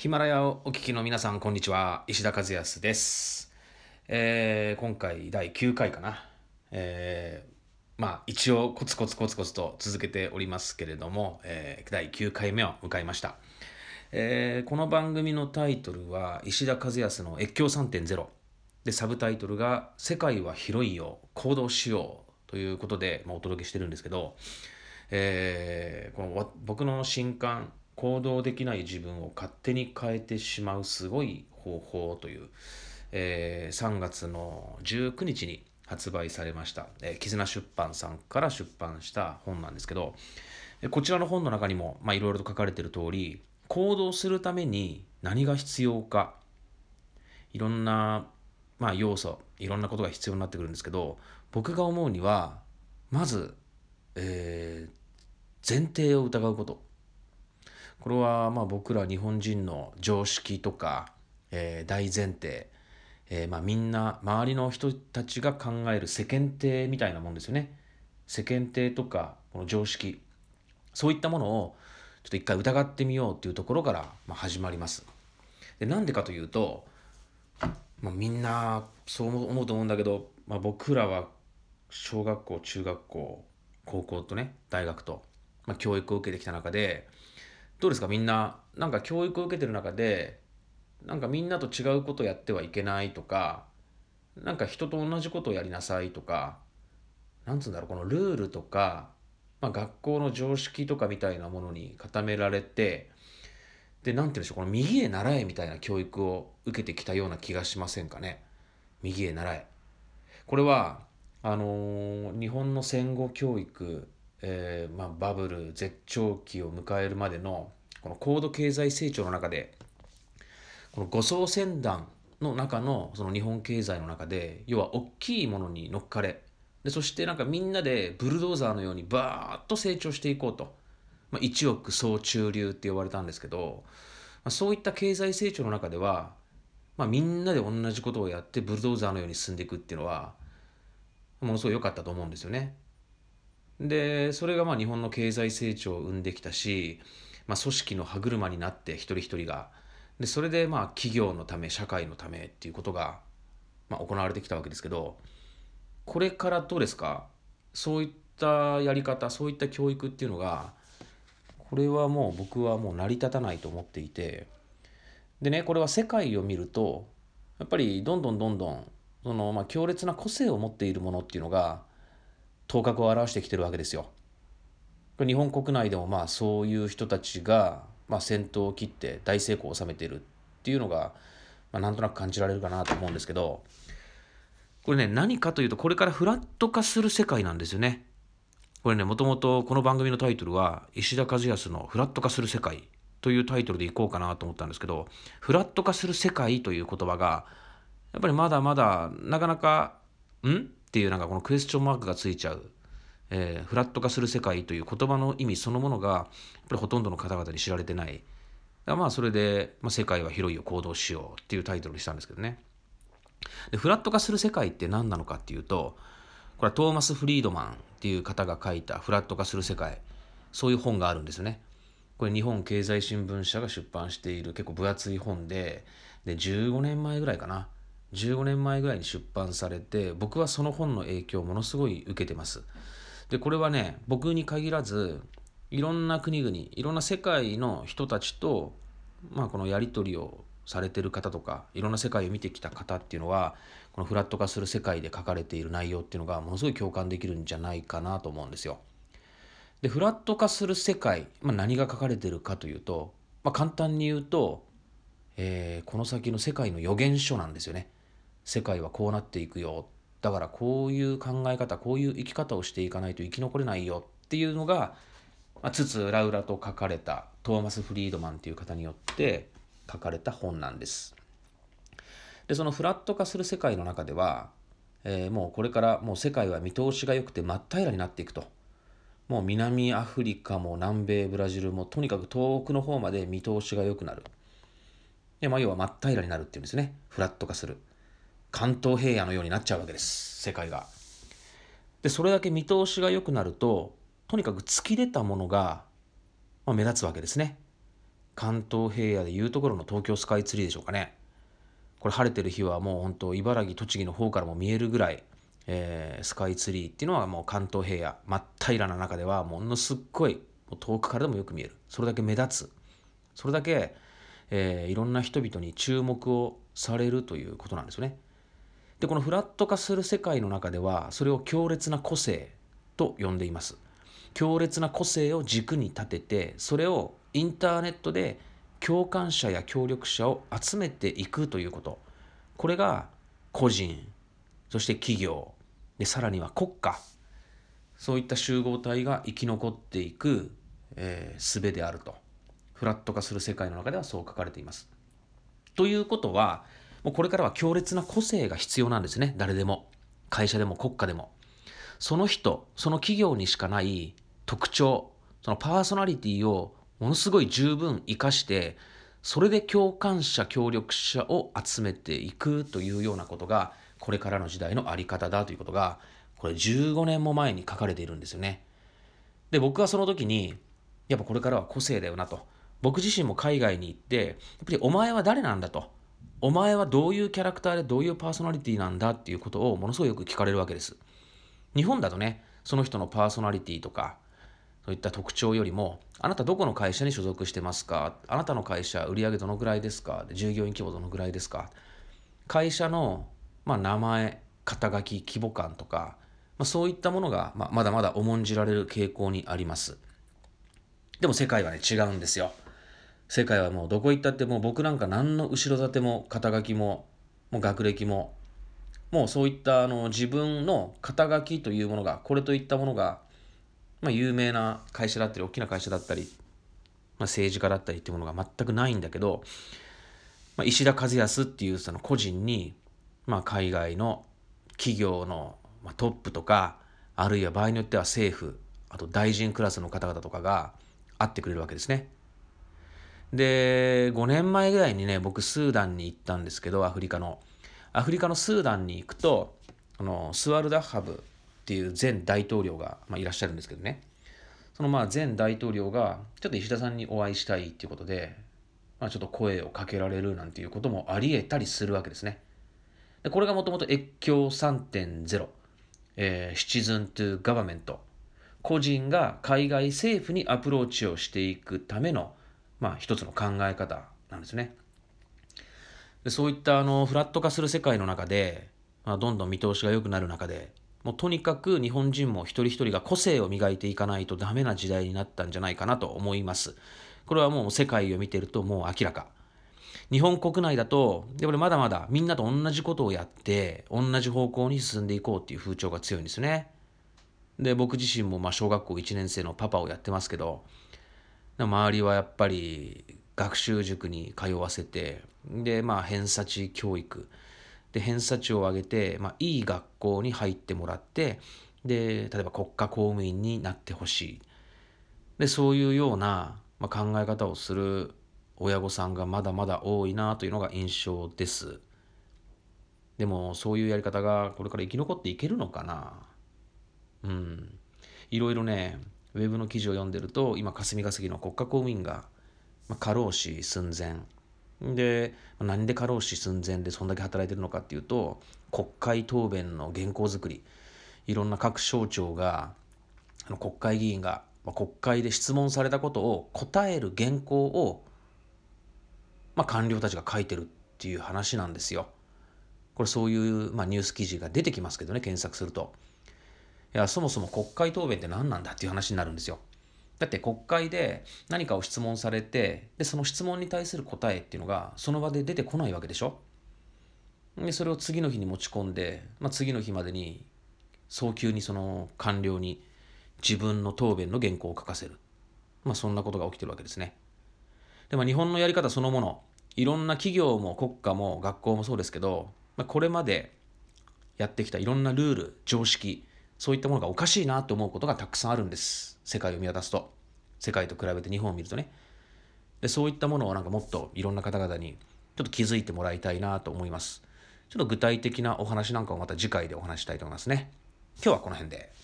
ヒマラヤをお聞きの皆さん、こんにちは。石田和康です。えー今回第9回かな。えーまあ一応コツコツコツコツと続けておりますけれども、えー第9回目を迎えました。えーこの番組のタイトルは石田和康の越境3.0でサブタイトルが「世界は広いよ行動しよう」ということで、まあ、お届けしてるんですけど、えーこのわ僕の新刊「行動できない自分を勝手に変えてしまうすごい方法」という、えー3月の19日に発売されました、えー絆出版さんから出版した本なんですけどえこちらの本の中にもいろいろと書かれている通り行動するために何が必要かいろんな、まあ、要素いろんなことが必要になってくるんですけど僕が思うにはまず、えー前提を疑うこと。これはまあ僕ら日本人の常識とか、えー大前提、えーまあ、みんな周りの人たちが考える世間体みたいなもんですよね。世間体とかこの常識そういったものをちょっと一回疑ってみようっていうところからまあ始まります。でなんでかというと、まあ、みんなそう思うと思うんだけど、まあ、僕らは小学校中学校高校とね大学と、まあ、教育を受けてきた中でどうですか？みんななんか教育を受けてる中でなんかみんなと違うことやってはいけないとかなんか人と同じことをやりなさいとかなんつうんだろうこのルールとか、まあ、学校の常識とかみたいなものに固められてでなんて言うんでしょうこの右へ習えみたいな教育を受けてきたような気がしませんかね？右へ習え。これはあのー日本の戦後教育、えーまあ、バブル絶頂期を迎えるまでのこの高度経済成長の中でこの護送船団の中のその日本経済の中で要は大きいものに乗っかれでそしてなんかみんなでブルドーザーのようにバーッと成長していこうと、まあ、一億総中流って呼ばれたんですけど、まあ、そういった経済成長の中では、まあ、みんなで同じことをやってブルドーザーのように進んでいくっていうのはものすごい良かったと思うんですよね。でそれがまあ日本の経済成長を生んできたし、まあ、組織の歯車になって一人一人が。でそれでまあ企業のため社会のためっていうことがまあ行われてきたわけですけどこれからどうですか？そういったやり方そういった教育っていうのがこれはもう僕はもう成り立たないと思っていて。でねこれは世界を見るとやっぱりどんどんどんどんそのまあ強烈な個性を持っているものっていうのが頭角を現してきてるわけですよ。日本国内でもまあそういう人たちがまあ先頭を切って大成功を収めているっていうのが、まあ、なんとなく感じられるかなと思うんですけどこれね何かというとこれからフラット化する世界なんですよね。これねもともとこの番組のタイトルは石田和康の「フラット化する世界」というタイトルでいこうかなと思ったんですけどフラット化する世界という言葉がやっぱりまだまだなかなか「ん?」っていうなんかこのクエスチョンマークがついちゃう、えーフラット化する世界という言葉の意味そのものがやっぱりほとんどの方々に知られてない。まあそれで、まあ、世界は広いよ行動しようっていうタイトルにしたんですけどね。でフラット化する世界って何なのかっていうとこれはトーマス・フリードマンっていう方が書いた「フラット化する世界」そういう本があるんですよね。これ日本経済新聞社が出版している結構分厚い本でで15年前ぐらいかな。15年前ぐらいに出版されて僕はその本の影響をものすごい受けてますでこれはね僕に限らずいろんな国々いろんな世界の人たちと、まあ、このやり取りをされてる方とかいろんな世界を見てきた方っていうのはこのフラット化する世界で書かれている内容っていうのがものすごい共感できるんじゃないかなと思うんですよ。でフラット化する世界、まあ、何が書かれてるかというと、まあ、簡単に言うと、えーこの先の世界の予言書なんですよね。世界はこうなっていくよだからこういう考え方こういう生き方をしていかないと生き残れないよっていうのが、まあ、つつ裏々と書かれたトーマス・フリードマンという方によって書かれた本なんです。でそのフラット化する世界の中では、えーもうこれからもう世界は見通しが良くて真っ平らになっていくと。もう南アフリカも南米ブラジルもとにかく遠くの方まで見通しが良くなる。でまあ、要は真っ平らになるっていうんですねフラット化する。関東平野のようになっちゃうわけです世界が。でそれだけ見通しが良くなるととにかく突き出たものが、まあ、目立つわけですね。関東平野でいうところの東京スカイツリーでしょうかねこれ晴れてる日はもう本当茨城栃木の方からも見えるぐらい、えー、スカイツリーっていうのはもう関東平野真っ平らな中ではものすっごい遠くからでもよく見えるそれだけ目立つそれだけ、えー、いろんな人々に注目をされるということなんですよねでこのフラット化する世界の中ではそれを強烈な個性と呼んでいます。強烈な個性を軸に立ててそれをインターネットで共感者や協力者を集めていくということ。これが個人そして企業。でさらには国家。そういった集合体が生き残っていく、えー、術であると。フラット化する世界の中ではそう書かれています。ということはもうこれからは強烈な個性が必要なんですね誰でも会社でも国家でも。その人その企業にしかない特徴そのパーソナリティをものすごい十分生かしてそれで共感者協力者を集めていくというようなことがこれからの時代の在り方だということがこれ15年も前に書かれているんですよね。で僕はその時にやっぱこれからは個性だよなと僕自身も海外に行ってやっぱりお前は誰なんだとお前はどういうキャラクターでどういうパーソナリティなんだっていうことをものすごいよく聞かれるわけです。日本だとねその人のパーソナリティとかそういった特徴よりもあなたどこの会社に所属してますか？あなたの会社売上どのぐらいですか？従業員規模どのぐらいですか？会社の、まあ、名前肩書き規模感とか、まあ、そういったものが、まあ、まだまだ重んじられる傾向にあります。でも世界はね違うんですよ。世界はもうどこ行ったってもう僕なんか何の後ろ盾も肩書きももう学歴ももうそういったあの自分の肩書きというものがこれといったものがまあ、有名な会社だったり大きな会社だったり、まあ、政治家だったりっていうものが全くないんだけど、まあ、石田和康っていうその個人に、まあ、海外の企業のトップとかあるいは場合によっては政府あと大臣クラスの方々とかが会ってくれるわけですね。で5年前ぐらいにね僕スーダンに行ったんですけどアフリカの。アフリカのスーダンに行くとあのスワルダッハブっていう前大統領が、まあ、いらっしゃるんですけどね。そのまあ前大統領がちょっと石田さんにお会いしたいっていうことで、まあ、ちょっと声をかけられるなんていうこともありえたりするわけですね。でこれがもともと越境3.0、えー、シチズン・トゥ・ガバメント。個人が海外政府にアプローチをしていくための、まあ、一つの考え方なんですねでそういったあのフラット化する世界の中で、まあ、どんどん見通しが良くなる中でもうとにかく日本人も一人一人が個性を磨いていかないとダメな時代になったんじゃないかなと思います。これはもう世界を見てるともう明らか。日本国内だと、やっぱりまだまだみんなと同じことをやって、同じ方向に進んでいこうっていう風潮が強いんですね。で、僕自身もまあ小学校1年生のパパをやってますけど、周りはやっぱり学習塾に通わせて、で、まあ偏差値教育。で偏差値を上げて、まあ、いい学校に入ってもらってで例えば国家公務員になってほしい。でそういうような、まあ、考え方をする親御さんがまだまだ多いなというのが印象です。でもそういうやり方がこれから生き残っていけるのかな。うん。いろいろねウェブの記事を読んでると今霞が関の国家公務員が、まあ、過労死寸前で何で過労死寸前でそんだけ働いてるのかっていうと国会答弁の原稿作りいろんな各省庁があの国会議員がま国会で質問されたことを答える原稿を、まあ、官僚たちが書いてるっていう話なんですよ。これそういう、まあ、ニュース記事が出てきますけどね検索すると。いやそもそも国会答弁って何なんだっていう話になるんですよ。だって国会で何かを質問されてでその質問に対する答えっていうのがその場で出てこないわけでしょ。でそれを次の日に持ち込んで、まあ、次の日までに早急にその官僚に自分の答弁の原稿を書かせる、まあ、そんなことが起きてるわけですね。でも日本のやり方そのものいろんな企業も国家も学校もそうですけど、まあ、これまでやってきたいろんなルール常識そういったものがおかしいなと思うことがたくさんあるんです。世界を見渡すと。世界と比べて日本を見るとね。でそういったものをなんかもっといろんな方々にちょっと気づいてもらいたいなと思います。ちょっと具体的なお話なんかをまた次回でお話したいと思いますね。今日はこの辺で。